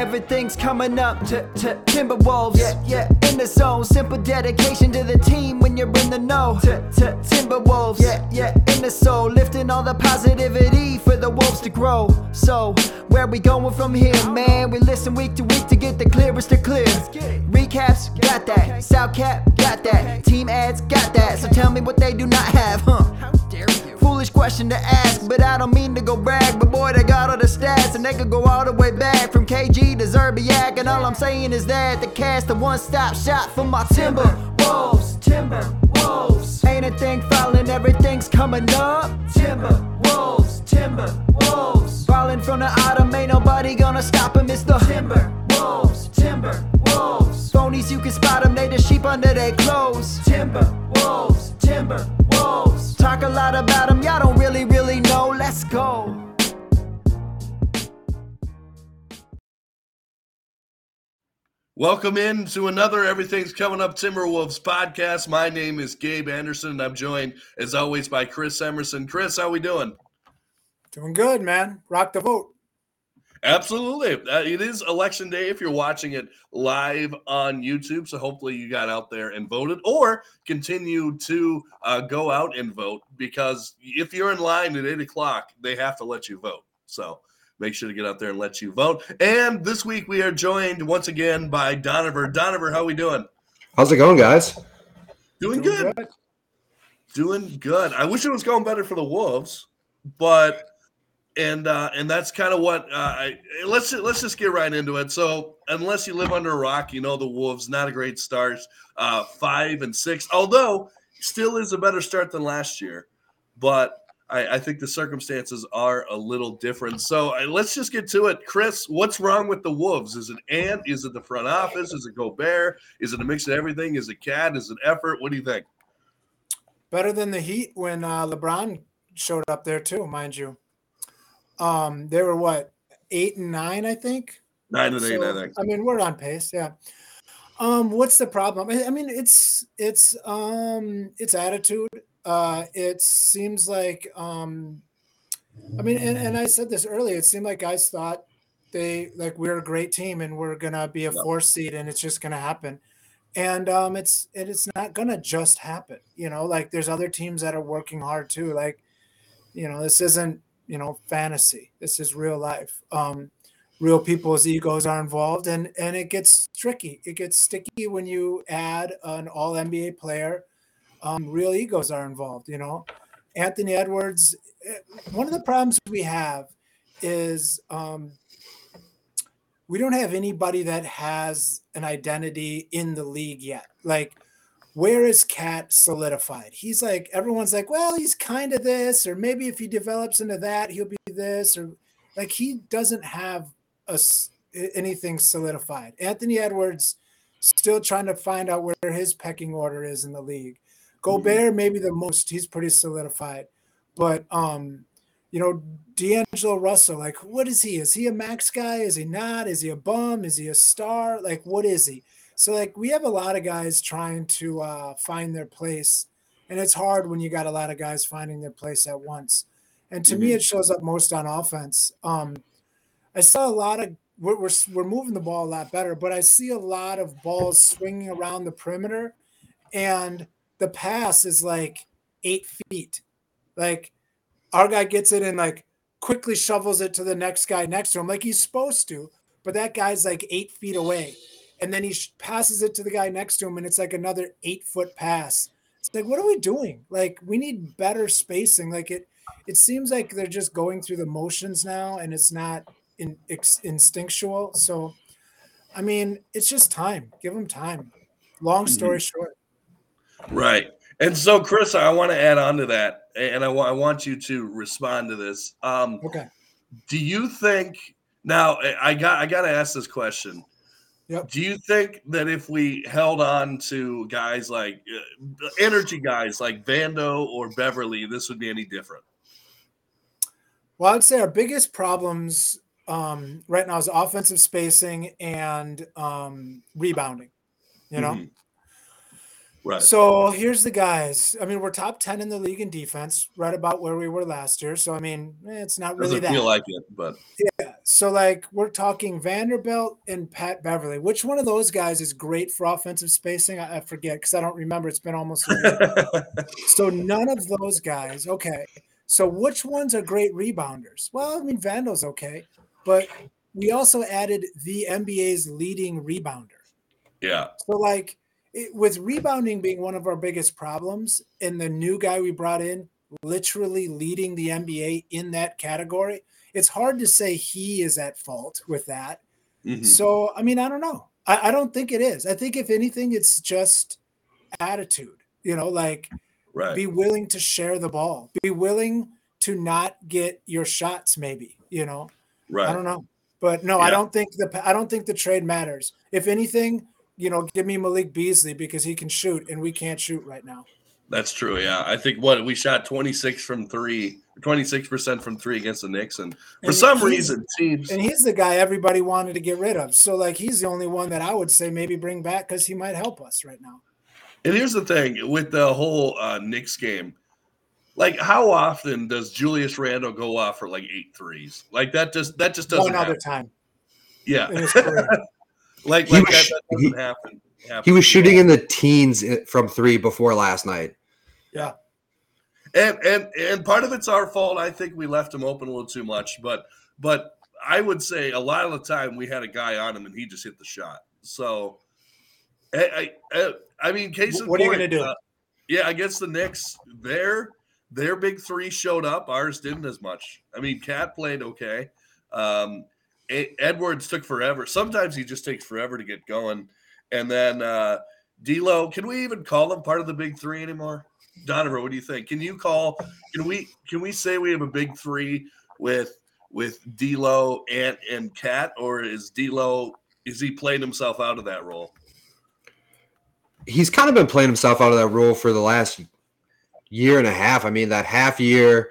Everything's coming up to, to Timberwolves. Yeah, yeah, in the zone. Simple dedication to the team when you're in the know. To, to Timberwolves. Yeah, yeah, in the soul. Lifting all the positivity for the wolves to grow. So, where we going from here, man? We listen week to week to get the clearest to clear. Recaps, got that. South Cap, got that. Team ads, got that. So tell me what they do not have, huh? How dare you? Foolish question to ask, but I don't mean to go brag. But boy, they got all the stats, and they could go all the way back from KG to Zerbiak. And all I'm saying is that the cast a one stop shop for my timber. Wolves, timber, wolves. Ain't a thing falling, everything's coming up. Timber, wolves, timber, wolves. Falling from the autumn, ain't nobody gonna stop him. It's the timber, wolves, timber, wolves. Phonies, you can spot them, they the sheep under their clothes. Timber, wolves, timber, wolves. Talk a lot about them, y'all don't really, really know. Let's go. Welcome in to another Everything's Coming Up Timberwolves podcast. My name is Gabe Anderson, and I'm joined, as always, by Chris Emerson. Chris, how we doing? Doing good, man. Rock the vote. Absolutely. Uh, it is election day if you're watching it live on YouTube. So hopefully you got out there and voted or continue to uh, go out and vote because if you're in line at eight o'clock, they have to let you vote. So make sure to get out there and let you vote. And this week we are joined once again by Donover. Donover, how we doing? How's it going, guys? Doing, good. good. Doing good. I wish it was going better for the Wolves, but and uh, and that's kind of what uh, I, let's let's just get right into it. So unless you live under a rock, you know the Wolves not a great start, uh, five and six. Although still is a better start than last year, but I, I think the circumstances are a little different. So let's just get to it, Chris. What's wrong with the Wolves? Is it Ant? Is it the front office? Is it Gobert? Is it a mix of everything? Is it KAT? Is it effort? What do you think? Better than the Heat when uh, LeBron showed up there too, mind you. Um, they were what eight and nine, I think. Nine and so, eight, I think. I mean, we're on pace, yeah. Um, what's the problem? I mean, it's it's um it's attitude. Uh, it seems like um, I mean, and, and I said this earlier. It seemed like guys thought they like we're a great team and we're gonna be a yep. four seed and it's just gonna happen and um it's and it's not gonna just happen you know like there's other teams that are working hard too like you know this isn't you know fantasy. This is real life. Um real people's egos are involved and and it gets tricky. It gets sticky when you add an all nba player. Um real egos are involved you know? Anthony edwards eh, one of the problems we have is um we don't have anybody that has an identity in the league yet. Like where is KAT solidified? He's like, everyone's like, well, he's kind of this, or maybe if he develops into that, he'll be this, or like he doesn't have a, anything solidified. Anthony Edwards still trying to find out where his pecking order is in the league. Gobert, mm-hmm. maybe the most, he's pretty solidified. But um, you know, D'Angelo Russell, like, what is he? Is he a max guy? Is he not? Is he a bum? Is he a star? Like, what is he? So like we have a lot of guys trying to uh, find their place, and it's hard when you got a lot of guys finding their place at once. And to mm-hmm. me, it shows up most on offense. Um, I saw a lot of we're, we're we're moving the ball a lot better, but I see a lot of balls swinging around the perimeter, and the pass is like eight feet. Like our guy gets it and like quickly shovels it to the next guy next to him, like he's supposed to, but that guy's like eight feet away and then he passes it to the guy next to him, and it's like another eight foot pass. It's like, what are we doing? Like, we need better spacing. Like it, it seems like they're just going through the motions now, and it's not in, ex, instinctual. So, I mean, it's just time. Give them time. Long story mm-hmm. short. Right. And so, Chris, I want to add on to that, and I, w- I want you to respond to this. Um, okay. Do you think now? I got I got to ask this question. Yep. Do you think that if we held on to guys like uh, energy guys like Vando or Beverley, this would be any different? Well, I'd say our biggest problems um, right now is offensive spacing and um, rebounding. You know, mm-hmm. Right. So here's the guys. I mean, we're top 10 in the league in defense, right about where we were last year. So, I mean, eh, it's not really Doesn't that. feel like it, but Yeah. So, like, we're talking Vanderbilt and Pat Beverley. Which one of those guys is great for offensive spacing? I, I forget because I don't remember. It's been almost so, none of those guys. Okay. So, which ones are great rebounders? Well, I mean, Vando's okay. But we also added the NBA's leading rebounder. yeah, So, like, it, with rebounding being one of our biggest problems, and the new guy we brought in literally leading the NBA in that category, it's hard to say he is at fault with that. Mhm. So, I mean, I don't know. I, I don't think it is. I think, if anything, it's just attitude, you know, like right. be willing to share the ball, be willing to not get your shots, maybe, you know. right. I don't know, but no, I don't think the I don't think the trade matters. If anything, you know, give me Malik Beasley because he can shoot and we can't shoot right now. That's true. Yeah, I think what we shot twenty six from three, 26 percent from three against the Knicks, and for And some reason, teams. And he's the guy everybody wanted to get rid of. So like he's the only one that I would say maybe bring back because he might help us right now. And here's the thing with the whole uh, Knicks game. Like, how often does Julius Randle go off for like eight threes? Like that just that just doesn't One other happen. time Yeah, in his career. Like He like was that, sh- that doesn't happen. happen. He was shooting in the teens from three before last night. Yeah. And and and part of it's our fault. I think we left him open a little too much, but but I would say a lot of the time we had a guy on him and he just hit the shot. So I I, I- I mean, case in What are you gonna do? uh, yeah, against the Knicks, their their big three showed up. Ours didn't as much. I mean, KAT played okay. Um, E- Edwards took forever. Sometimes he just takes forever to get going. And then uh, D'Lo, can we even call him part of the big three anymore? Donovan, what do you think? Can you call? Can we? Can we say we have a big three with with D'Lo Ant, and KAT, or is D'Lo is he playing himself out of that role? He's kind of been playing himself out of that role for the last year and a half. I mean, that half year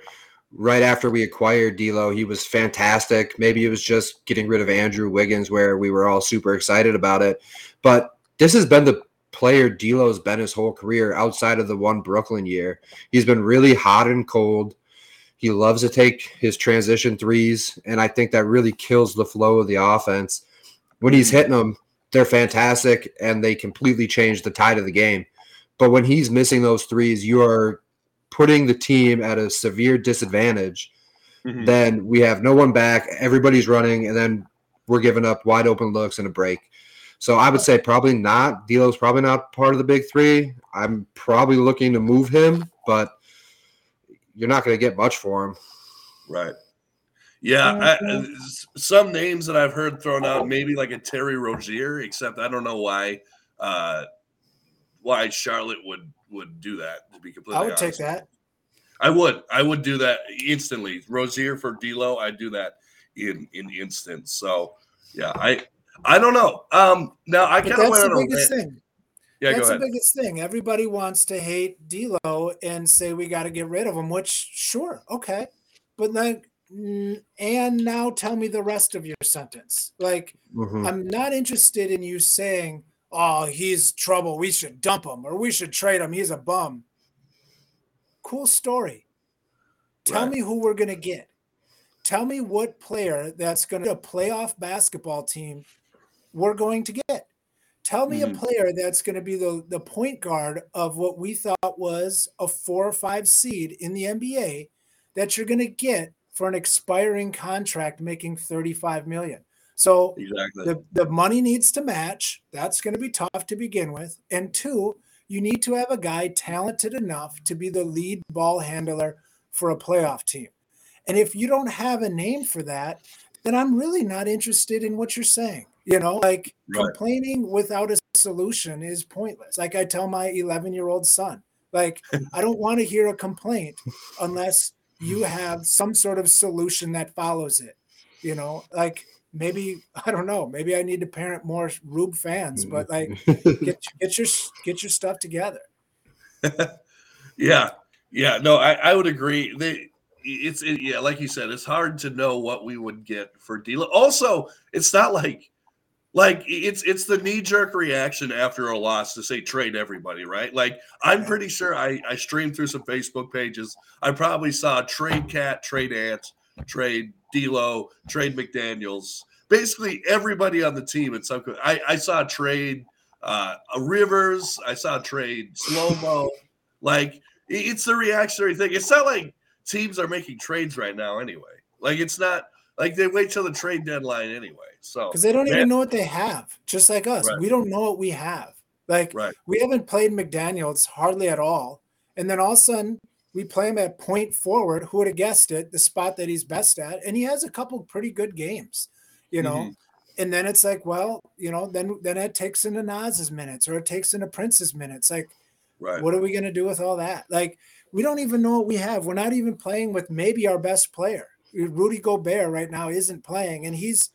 right after we acquired D'Lo, he was fantastic. Maybe it was just getting rid of Andrew Wiggins, where we were all super excited about it. But this has been the player D'Lo's been his whole career outside of the one Brooklyn year. He's been really hot and cold. He loves to take his transition threes, and I think that really kills the flow of the offense. When he's hitting them, they're fantastic, and they completely change the tide of the game. But when he's missing those threes, you are putting the team at a severe disadvantage. Mhm. Then we have no one back, everybody's running, and then we're giving up wide open looks and a break. So I would say probably not. D'Lo's probably not part of the big three. I'm probably looking to move him, but you're not going to get much for him. Right. Yeah, I, some names that I've heard thrown out, maybe like a Terry Rozier, except I don't know why uh, why Charlotte would would do that. To be completely I would take that. I would. I would do that instantly. Rozier for D'Lo, I'd do that in in instance. So yeah, I I don't know. Um, now I But kind of that's went the on a biggest rant. thing. Yeah, that's go the biggest thing. Everybody wants to hate D'Lo and say we got to get rid of him. Which, sure, okay, but then and now tell me the rest of your sentence. Like, Mhm. I'm not interested in you saying, "Oh, he's trouble. We should dump him or we should trade him. He's a bum." Cool story. Tell Right. me who we're gonna get. Tell me what player that's gonna be a playoff basketball team we're going to get. Tell me Mhm. a player that's going to be the, the point guard of what we thought was a four or five seed in the NBA that you're going to get for an expiring contract making 35 million. So Exactly. the, the money needs to match. That's going to be tough to begin with. And two, you need to have a guy talented enough to be the lead ball handler for a playoff team. And if you don't have a name for that, then I'm really not interested in what you're saying. You know, like Right. complaining without a solution is pointless. Like I tell my 11 year old son, like, I don't want to hear a complaint unless you have some sort of solution that follows it. You know, like maybe, I don't know, maybe I need to parent more Rube fans, but mm-hmm. like get, get your, get your stuff together. Yeah, yeah, no, I, I would agree. They, it's it, yeah, like you said, it's hard to know what we would get for D'Lo. Also, it's not like like it's it's the knee jerk reaction after a loss to say trade everybody, right? Like I'm pretty sure I I streamed through some Facebook pages. I probably saw trade cat, trade ant, trade D'Lo, trade McDaniels. Basically everybody on the team in some. I I saw trade uh Rivers. I saw trade slow mo. like it's the reactionary thing. It's not like teams are making trades right now anyway. Like it's not like they wait till the trade deadline anyway. So because they don't even know what they have, just like us. Right. We don't know what we have. Like right. we haven't played McDaniels hardly at all, and then all of a sudden we play him at point forward. Who would have guessed it? The spot that he's best at, and he has a couple pretty good games, you know. Mm-hmm. And then it's like, well, you know, then then it takes into Naz's minutes or it takes into Prince's minutes. Like, right. what are we gonna do with all that? Like, we don't even know what we have. We're not even playing with maybe our best player. Rudy Gobert right now isn't playing, and he's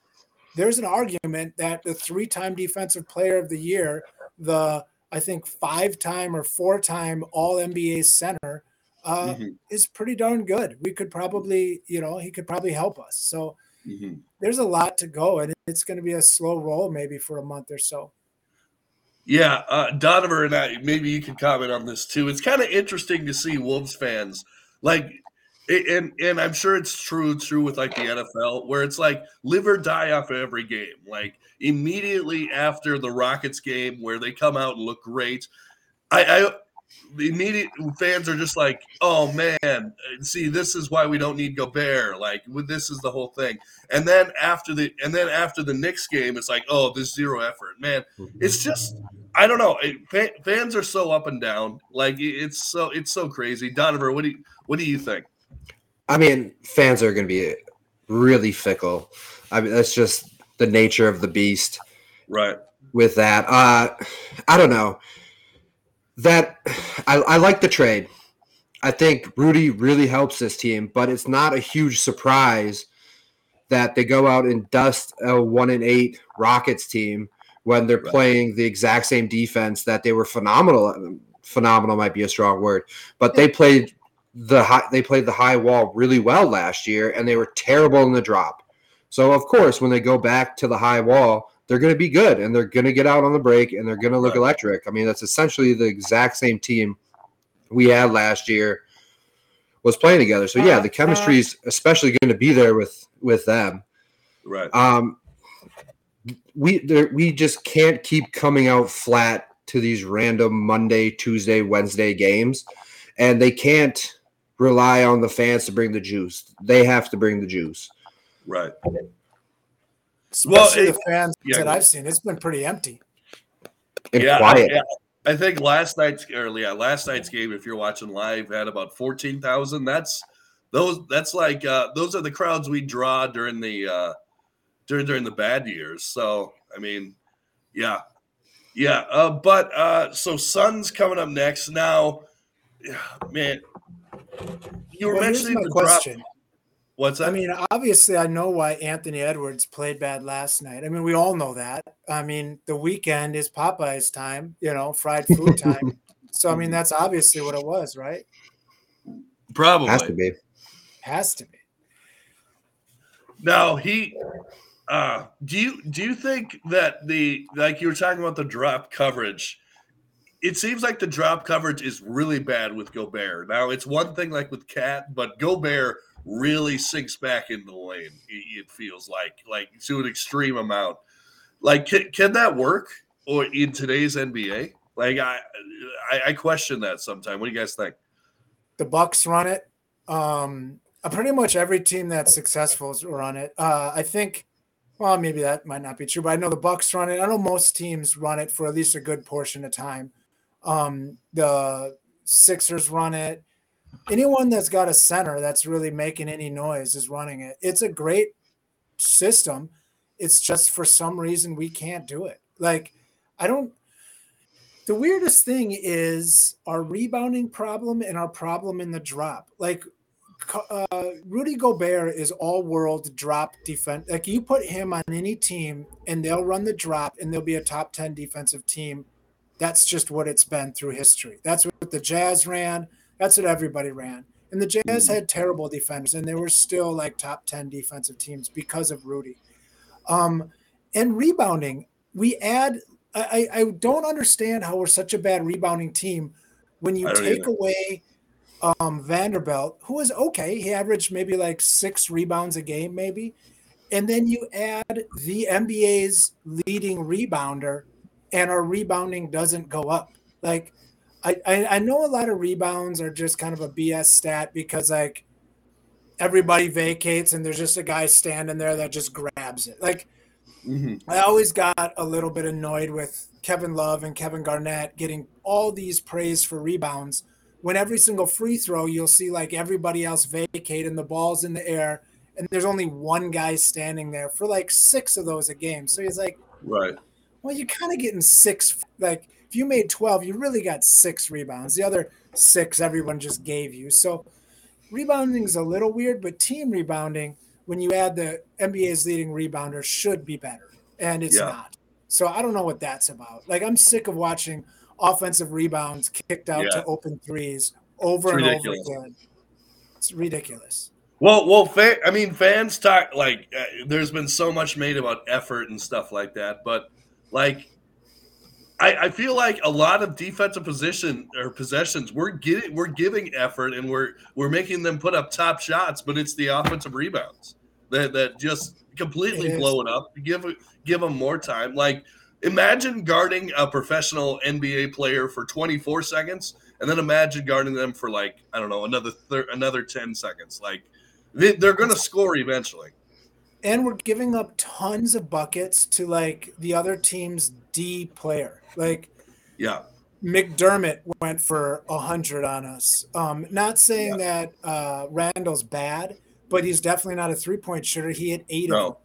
there's an argument that the three-time defensive player of the year, the I think five-time or four-time All NBA center, uh, mm-hmm. is pretty darn good. We could probably, you know, he could probably help us. So mm-hmm. there's a lot to go, and it's going to be a slow roll maybe for a month or so. Yeah, uh, Donovan and I, maybe you can comment on this too. It's kind of interesting to see Wolves fans like and and I'm sure it's true true with like the NFL where it's like live or die off of every game. Like immediately after the Rockets game where they come out and look great, I, I the immediate fans are just like, oh man, see, this is why we don't need Gobert. Like, this is the whole thing. And then after the and then after the Knicks game, it's like, oh, this zero effort, man. It's just, I don't know. It, fans are so up and down. Like, it's so it's so crazy. Donovan, what do you what do you think? I mean, fans are going to be really fickle. I mean, that's just the nature of the beast. Right. With that, uh, I don't know. That I, I like the trade. I think Rudy really helps this team, but it's not a huge surprise that they go out and dust a one and eight Rockets team when they're right. playing the exact same defense that they were phenomenal. Phenomenal might be a strong word, but they played the high, they played the high wall really well last year, and they were terrible in the drop. So of course, when they go back to the high wall, they're going to be good, and they're going to get out on the break, and they're going to look right. electric. I mean, that's essentially the exact same team we had last year was playing together. So yeah, the chemistry is especially going to be there with with them. Right. Um, we there, we just can't keep coming out flat to these random Monday, Tuesday, Wednesday games, and they can't rely on the fans to bring the juice. They have to bring the juice. Right. Especially well, the fans yeah, that I've seen, it's been pretty empty. And yeah, quiet. I, yeah. I think last night's or yeah, last night's game, if you're watching live, had about fourteen thousand. That's those. That's like uh, those are the crowds we draw during the uh, during during the bad years. So I mean, yeah, yeah. Uh, but uh, so Suns coming up next now. Man, you were well, mentioning the question. Drop. What's that? I mean, obviously, I know why Anthony Edwards played bad last night. I mean, we all know that. I mean, the weekend is Popeye's time, you know, fried food time. so, I mean, that's obviously what it was, right? Probably has to be. Has to be. Now he. Uh, do you do you think that the like you were talking about the drop coverage? it seems like the drop coverage is really bad with Gobert. Now it's one thing like with KAT, but Gobert really sinks back into the lane. It, feels like like to an extreme amount. Like can, can that work or in today's NBA? Like I, I, I question that sometimes. What do you guys think? The Bucks run it. Um, uh, pretty much every team that's successful is run it. Uh, I think. Well, maybe that might not be true, but I know the Bucks run it. I know most teams run it for at least a good portion of time. Um, the Sixers run it. Anyone that's got a center that's really making any noise is running it. It's a great system. It's just for some reason we can't do it. Like, I don't. The weirdest thing is our rebounding problem and our problem in the drop. Like, uh, Rudy Gobert is all world drop defense. Like, you put him on any team and they'll run the drop and they'll be a top 10 defensive team that's just what it's been through history. That's what the Jazz ran. That's what everybody ran. And the Jazz mm-hmm. had terrible defenders, and they were still like top 10 defensive teams because of Rudy. Um, And rebounding, we add. I, I don't understand how we're such a bad rebounding team when you take either. away um, Vanderbilt, who is okay. He averaged maybe like six rebounds a game, maybe. And then you add the NBA's leading rebounder, and our rebounding doesn't go up. Like, I, I, I know a lot of rebounds are just kind of a BS stat because, like, everybody vacates and there's just a guy standing there that just grabs it. Like, mm-hmm. I always got a little bit annoyed with Kevin Love and Kevin Garnett getting all these praise for rebounds when every single free throw you'll see like everybody else vacate and the ball's in the air and there's only one guy standing there for like six of those a game. So he's like, right. Well, you're kind of getting six. Like if you made 12, you really got six rebounds. The other six, everyone just gave you. So rebounding is a little weird, but team rebounding, when you add the NBA's leading rebounder, should be better. And it's yeah. not. So I don't know what that's about. Like I'm sick of watching offensive rebounds kicked out yeah. to open threes over it's and ridiculous. over again. It's ridiculous. Well, well, fa- I mean, fans talk like uh, there's been so much made about effort and stuff like that, but like I, I, feel like a lot of defensive position or possessions we're getting we're giving effort and we're we're making them put up top shots, but it's the offensive rebounds that that just completely blow it up. Give give them more time. Like imagine guarding a professional NBA player for 24 seconds, and then imagine guarding them for like I don't know another thir- another 10 seconds. Like they, they're going to score eventually. And we're giving up tons of buckets to like the other team's D player. Like, yeah, McDermott went for a hundred on us. Um, not saying yeah. that uh, Randle's bad, but he's definitely not a three point shooter. He had eight no. of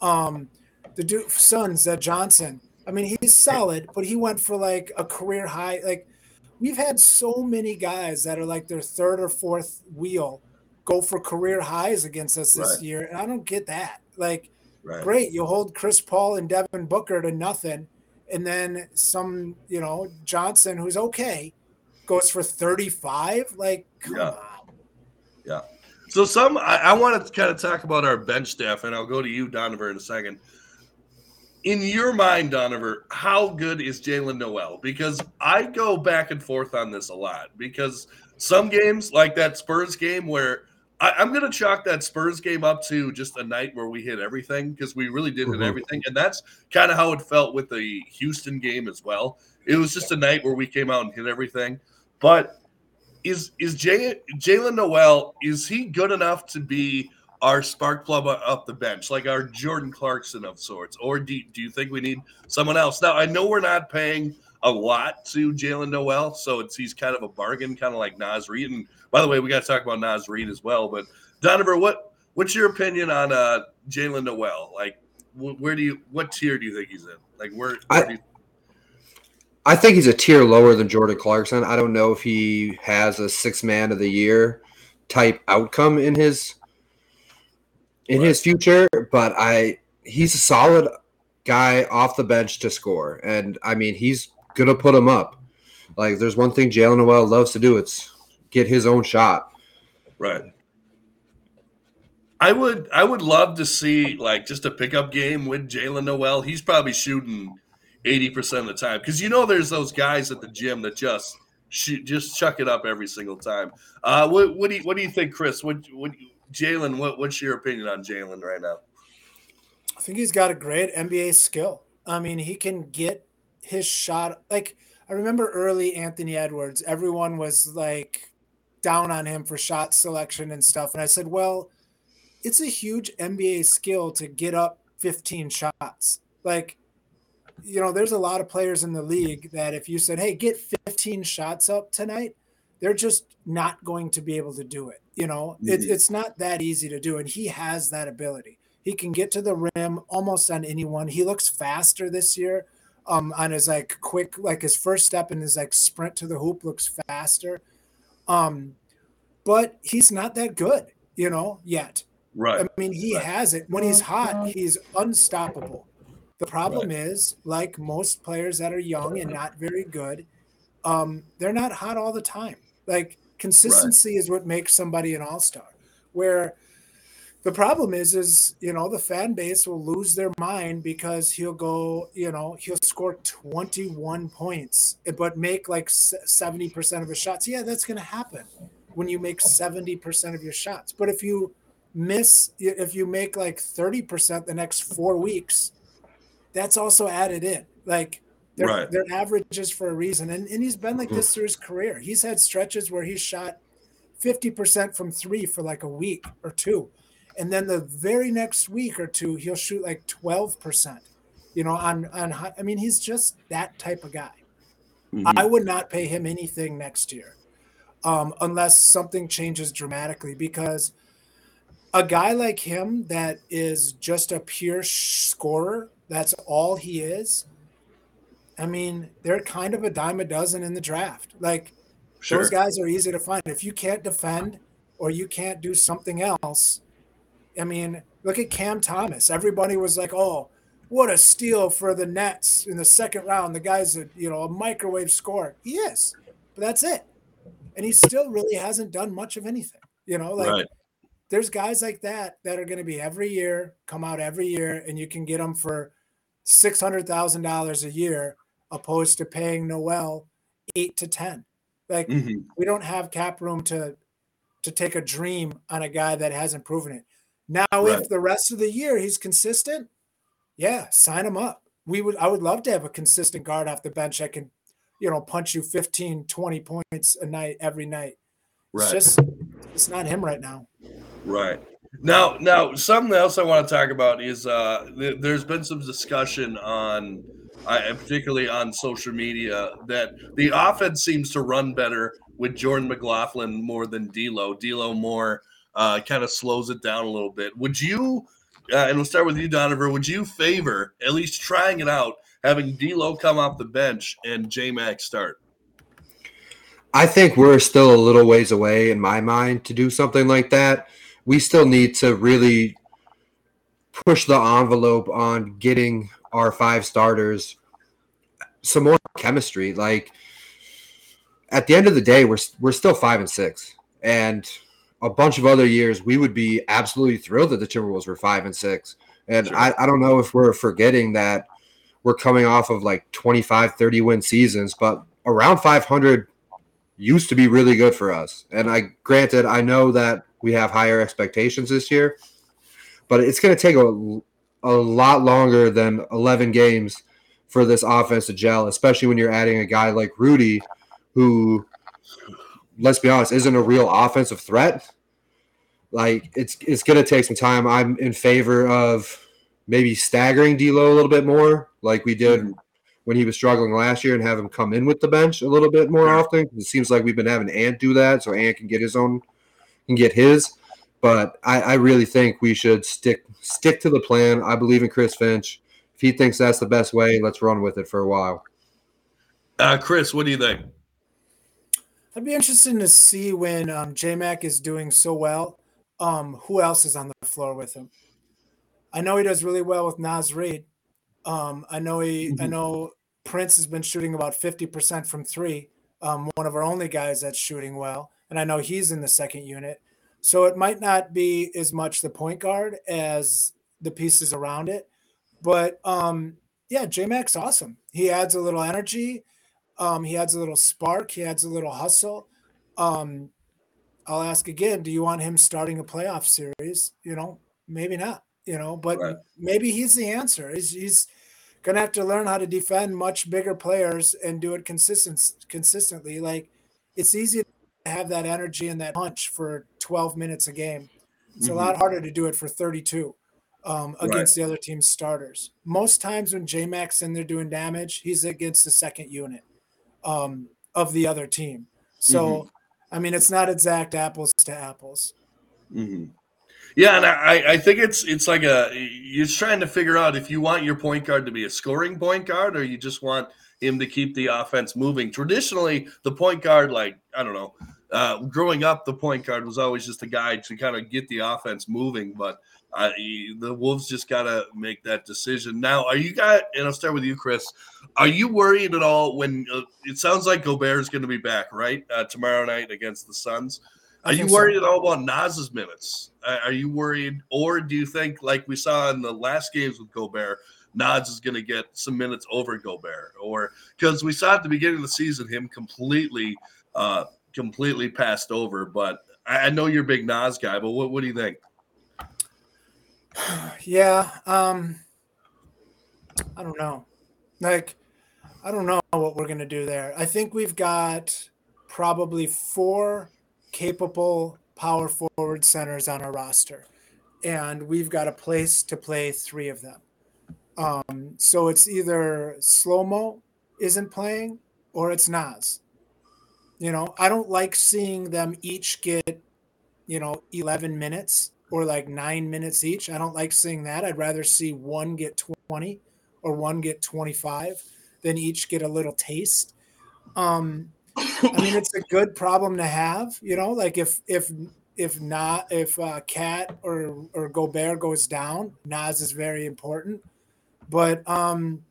them. Um, the dude, Suns, that Johnson. I mean, he's solid, but he went for like a career high. Like, we've had so many guys that are like their third or fourth wheel go for career highs against us this right. year, and I don't get that. Like, right. great, you hold Chris Paul and Devin Booker to nothing, and then some, you know, Johnson, who's okay, goes for 35. Like, come yeah. on. Yeah. So some I, I want to kind of talk about our bench staff, and I'll go to you, Donovan, in a second. In your mind, Donovan, how good is Jaylen Nowell? Because I go back and forth on this a lot. Because some games, like that Spurs game, where I, am going to chalk that Spurs game up to just a night where we hit everything because we really did mm-hmm. hit everything, and that's kind of how it felt with the Houston game as well. It was just a night where we came out and hit everything. But is is Jay, Jaylen Nowell is he good enough to be our spark plug up the bench, like our Jordan Clarkson of sorts, or do, do you think we need someone else? Now I know we're not paying a lot to Jaylen Nowell, so it's he's kind of a bargain, kind of like Naz Reid, and by the way, we got to talk about Naz Reid as well. But Donovan, what what's your opinion on uh, Jaylen Nowell? Like, wh- where do you what tier do you think he's in? Like, where? where I, you... I think he's a tier lower than Jordan Clarkson. I don't know if he has a six man of the year type outcome in his in right. his future, but I he's a solid guy off the bench to score, and I mean he's gonna put him up. Like, there's one thing Jaylen Nowell loves to do. It's get his own shot. Right. I would I would love to see like just a pickup game with Jaylen Nowell. He's probably shooting eighty percent of the time because you know there's those guys at the gym that just shoot just chuck it up every single time. Uh, what, what do you what do you think, Chris? What what Jaylen? What what's your opinion on Jaylen right now? I think he's got a great NBA skill. I mean, he can get his shot. Like I remember early Anthony Edwards, everyone was like down on him for shot selection and stuff. And I said, well, it's a huge NBA skill to get up 15 shots. Like, you know, there's a lot of players in the league that if you said, hey, get 15 shots up tonight, they're just not going to be able to do it. You know, mm-hmm. it, it's not that easy to do. And he has that ability. He can get to the rim almost on anyone. He looks faster this year um, on his like quick, like his first step and his like sprint to the hoop looks faster. Um, but he's not that good, you know, yet. Right. I mean, he right. has it. When he's hot, he's unstoppable. The problem right. is, like most players that are young and not very good, um, they're not hot all the time. Like consistency right. is what makes somebody an all-star. Where the problem is, is you know the fan base will lose their mind because he'll go, you know, he'll score 21 points, eh, but make like 70 percent of his shots. Yeah, that's going to happen when you make 70 percent of your shots. But if you miss, if you make like 30 percent the next four weeks, that's also added in. Like they're, right. they're averages for a reason. And, and he's been like this mm-hmm. through his career. He's had stretches where he's shot 50% from three for like a week or two. And then the very next week or two, he'll shoot like 12%, you know, on, on, I mean, he's just that type of guy. Mm-hmm. I would not pay him anything next year um, unless something changes dramatically because a guy like him that is just a pure scorer, that's all he is I mean, they're kind of a dime a dozen in the draft. Like sure. those guys are easy to find. If you can't defend or you can't do something else, I mean, look at Cam Thomas. Everybody was like, "Oh, what a steal for the Nets in the second round." The guy's a you know a microwave scorer. He is, but that's it. And he still really hasn't done much of anything. You know, like right. there's guys like that that are going to be every year, come out every year, and you can get them for six hundred thousand dollars a year opposed to paying Nowell eight to ten. Like mm-hmm. we don't have cap room to to take a dream on a guy that hasn't proven it. Now, right. if the rest of the year he's consistent, yeah, sign him up. We would I would love to have a consistent guard off the bench that can, you know, punch you 15, 20 points a night every night. Right. It's just it's not him right now. Right. Now, now something else I want to talk about is uh th- there's been some discussion on uh, particularly on social media, that the offense seems to run better with Jordan McLaughlin more than D'Lo. D'Lo more uh, kind of slows it down a little bit. Would you? Uh, and we'll start with you, Donovan. Would you favor at least trying it out, having D'Lo come off the bench and J Mac start? I think we're still a little ways away in my mind to do something like that. We still need to really push the envelope on getting our five starters some more chemistry. Like at the end of the day, we're we're still five and six, and a bunch of other years we would be absolutely thrilled that the Timberwolves were five and six. And sure. I, I don't know if we're forgetting that we're coming off of like 25, 30 win seasons, but around 500 used to be really good for us. And I granted, I know that we have higher expectations this year, but it's going to take a, a lot longer than 11 games for this offense to gel, especially when you're adding a guy like Rudy, who, let's be honest, isn't a real offensive threat. Like it's it's gonna take some time. I'm in favor of maybe staggering D'Lo a little bit more, like we did mm-hmm. when he was struggling last year, and have him come in with the bench a little bit more often. It seems like we've been having Ant do that, so Ant can get his own, can get his. But I, I really think we should stick stick to the plan. I believe in Chris Finch. If he thinks that's the best way, let's run with it for a while. Uh, Chris, what do you think? I'd be interested to see when um, Mac is doing so well. Um, who else is on the floor with him? I know he does really well with Naz Reid. Um, I know he. Mm-hmm. I know Prince has been shooting about fifty percent from three. Um, one of our only guys that's shooting well, and I know he's in the second unit. So it might not be as much the point guard as the pieces around it. But um, yeah, J Mac's awesome. He adds a little energy. Um, he adds a little spark. He adds a little hustle. Um, I'll ask again: Do you want him starting a playoff series? You know, maybe not. You know, but right. maybe he's the answer. He's, he's gonna have to learn how to defend much bigger players and do it consistent consistently. Like it's easy to have that energy and that punch for 12 minutes a game. It's mm-hmm. a lot harder to do it for 32 um, against right. the other team's starters. Most times when J Max Mac's in there doing damage, he's against the second unit um, of the other team. So, mm-hmm. I mean, it's not exact apples to apples. Mm-hmm. Yeah, and I, I think it's it's like a you're trying to figure out if you want your point guard to be a scoring point guard or you just want him to keep the offense moving. Traditionally, the point guard, like I don't know, uh, growing up, the point guard was always just a guy to kind of get the offense moving. But uh, the Wolves just got to make that decision. Now, are you guys, and I'll start with you, Chris. Are you worried at all when uh, it sounds like Gobert is going to be back, right? Uh, tomorrow night against the Suns. Are you worried so. at all about Naz's minutes? Are you worried, or do you think, like we saw in the last games with Gobert, Naz is going to get some minutes over Gobert, or because we saw at the beginning of the season him completely, uh, completely passed over. But I, I know you're a big Naz guy, but what, what do you think? Yeah, um, I don't know. Like, I don't know what we're going to do there. I think we've got probably four capable power forward centers on our roster, and we've got a place to play three of them. Um, so it's either slow isn't playing or it's Naz. You know, I don't like seeing them each get, you know, 11 minutes or like nine minutes each. I don't like seeing that. I'd rather see one get 20 or one get 25 than each get a little taste. Um, I mean, it's a good problem to have, you know, like if, if, if not, if uh, KAT or, or Gobert goes down, Naz is very important but um,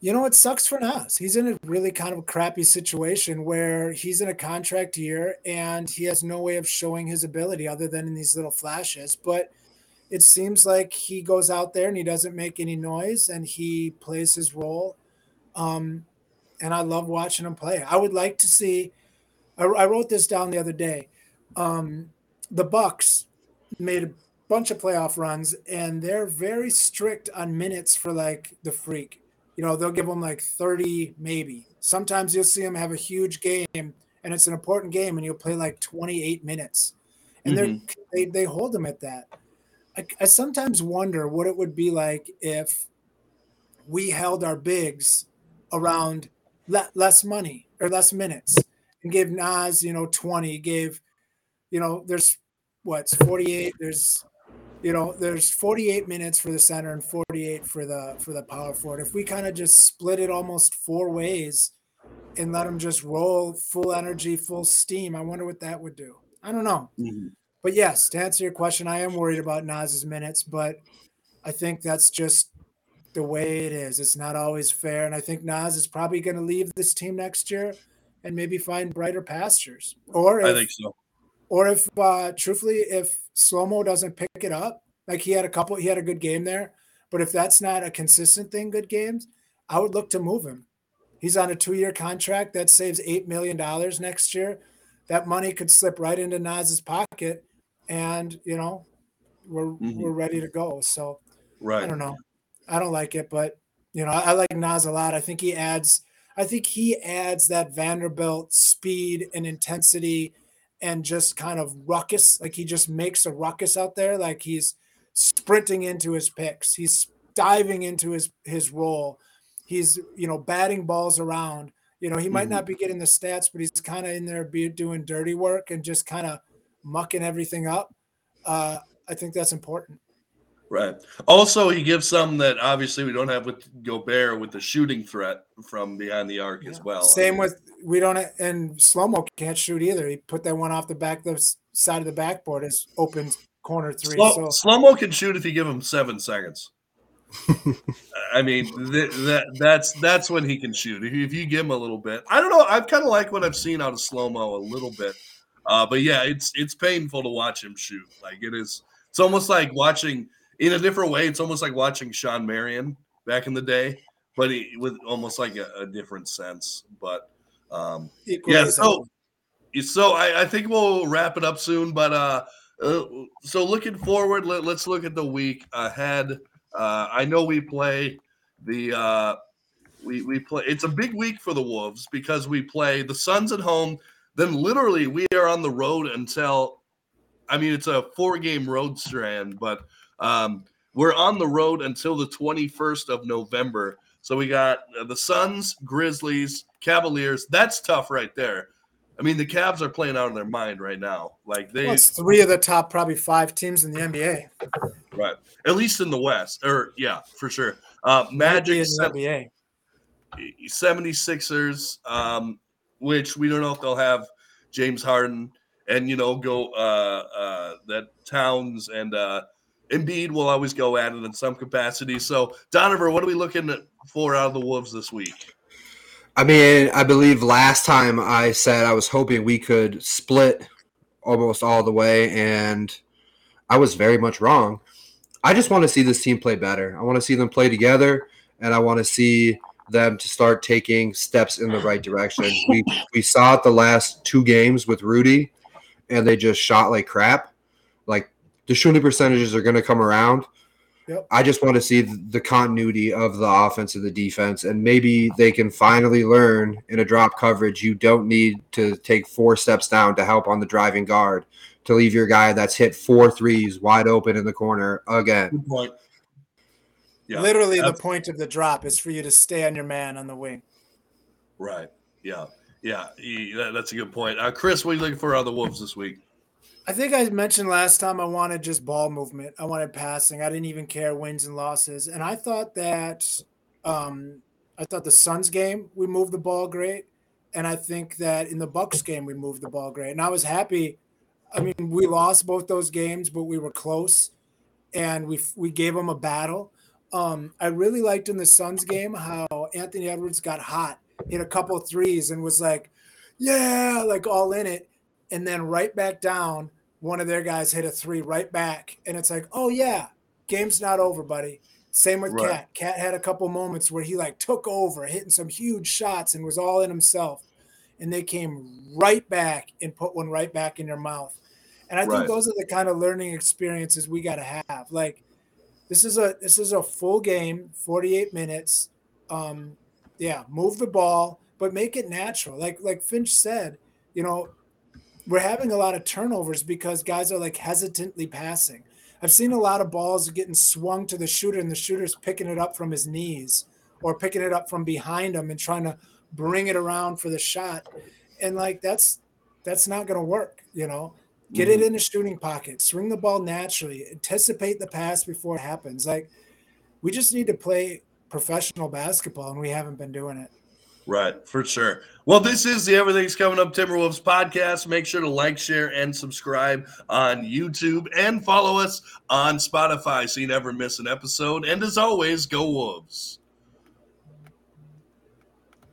you know, it sucks for Naz. He's in a really kind of crappy situation where he's in a contract year and he has no way of showing his ability other than in these little flashes. But it seems like he goes out there and he doesn't make any noise and he plays his role. Um, and I love watching him play. I would like to see. I, I wrote this down the other day. Um, the Bucks made a bunch of playoff runs, and they're very strict on minutes for like the freak. You know, they'll give them like 30, maybe. Sometimes you'll see them have a huge game, and it's an important game, and you'll play like 28 minutes, and mm-hmm. they they hold them at that. I, I sometimes wonder what it would be like if we held our bigs around le- less money or less minutes and gave Naz, you know, 20, gave, you know, there's what's 48, there's you know, there's 48 minutes for the center and 48 for the for the power forward. If we kind of just split it almost four ways and let them just roll full energy, full steam, I wonder what that would do. I don't know. Mm-hmm. But yes, to answer your question, I am worried about Naz's minutes, but I think that's just the way it is. It's not always fair, and I think Naz is probably going to leave this team next year and maybe find brighter pastures. Or if, I think so. Or if, uh, truthfully, if slow mo doesn't pick it up, like he had a couple, he had a good game there. But if that's not a consistent thing, good games, I would look to move him. He's on a two year contract that saves $8 million next year. That money could slip right into Naz's pocket. And, you know, we're, mm-hmm. we're ready to go. So, right. I don't know. I don't like it, but, you know, I, I like Naz a lot. I think he adds, I think he adds that Vanderbilt speed and intensity and just kind of ruckus. Like he just makes a ruckus out there. Like he's sprinting into his picks. He's diving into his his role. He's you know batting balls around. You know he might mm-hmm. not be getting the stats, but he's kind of in there be doing dirty work and just kind of mucking everything up. Uh, I think that's important. Right. Also, he gives some that obviously we don't have with Gobert with the shooting threat from behind the arc yeah. as well. Same I mean, with we don't and Slomo can't shoot either. He put that one off the back the side of the backboard as open corner three. Slow, so Slomo can shoot if you give him seven seconds. I mean, th- that that's that's when he can shoot. If you, if you give him a little bit, I don't know. I've kind of like what I've seen out of Slomo a little bit, uh, but yeah, it's it's painful to watch him shoot. Like it is. It's almost like watching in a different way. It's almost like watching Sean Marion back in the day, but he, with almost like a, a different sense. But um, yeah, so so I, I, think we'll wrap it up soon. But uh, uh, so looking forward, let, us look at the week ahead. Uh, I know we play the uh, we we play. It's a big week for the Wolves because we play the Suns at home. Then literally we are on the road until I mean it's a four game road strand, but um, we're on the road until the 21st of November. So we got uh, the Suns, Grizzlies, Cavaliers. That's tough right there. I mean, the Cavs are playing out of their mind right now. Like they, well, it's three of the top probably five teams in the NBA. Right, at least in the West, or yeah, for sure. Uh, Magic, NBA. 76ers, um, which we don't know if they'll have James Harden and you know go uh, uh, that Towns and uh, Embiid will always go at it in some capacity. So, Donovan, what are we looking for out of the Wolves this week? I mean, I believe last time I said I was hoping we could split almost all the way, and I was very much wrong. I just want to see this team play better. I want to see them play together, and I want to see them to start taking steps in the right direction. We we saw it the last two games with Rudy, and they just shot like crap. Like the shooting percentages are going to come around. Yep. I just want to see the continuity of the offense and the defense, and maybe they can finally learn in a drop coverage. You don't need to take four steps down to help on the driving guard to leave your guy that's hit four threes wide open in the corner again. Good point. Yeah, Literally, the point of the drop is for you to stay on your man on the wing. Right. Yeah. Yeah. that's a good point. Uh, Chris, what are you looking for on the Wolves this week? I think I mentioned last time I wanted just ball movement. I wanted passing. I didn't even care wins and losses. And I thought that um I thought the Suns game we moved the ball great. And I think that in the Bucks game we moved the ball great. And I was happy. I mean, we lost both those games, but we were close and we we gave them a battle. Um, I really liked in the Suns game how Anthony Edwards got hot, hit a couple threes, and was like, "Yeah," like all in it, and then right back down. One of their guys hit a three right back, and it's like, "Oh yeah, game's not over, buddy." Same with Right. KAT. KAT had a couple moments where he like took over, hitting some huge shots, and was all in himself. And they came right back and put one right back in their mouth. And I Right. think those are the kind of learning experiences we got to have. Like this is a this is a full game, 48 minutes. Um yeah, move the ball, but make it natural. Like like Finch said, you know, we're having a lot of turnovers because guys are like hesitantly passing. I've seen a lot of balls getting swung to the shooter and the shooter's picking it up from his knees or picking it up from behind him and trying to bring it around for the shot. And like that's that's not going to work, you know. Get it mm-hmm. in the shooting pocket, swing the ball naturally, anticipate the pass before it happens. Like we just need to play professional basketball and we haven't been doing it. Right, for sure. Well, this is the Everything's Coming Up Timberwolves podcast. Make sure to like, share, and subscribe on YouTube and follow us on Spotify so you never miss an episode. And as always, go Wolves.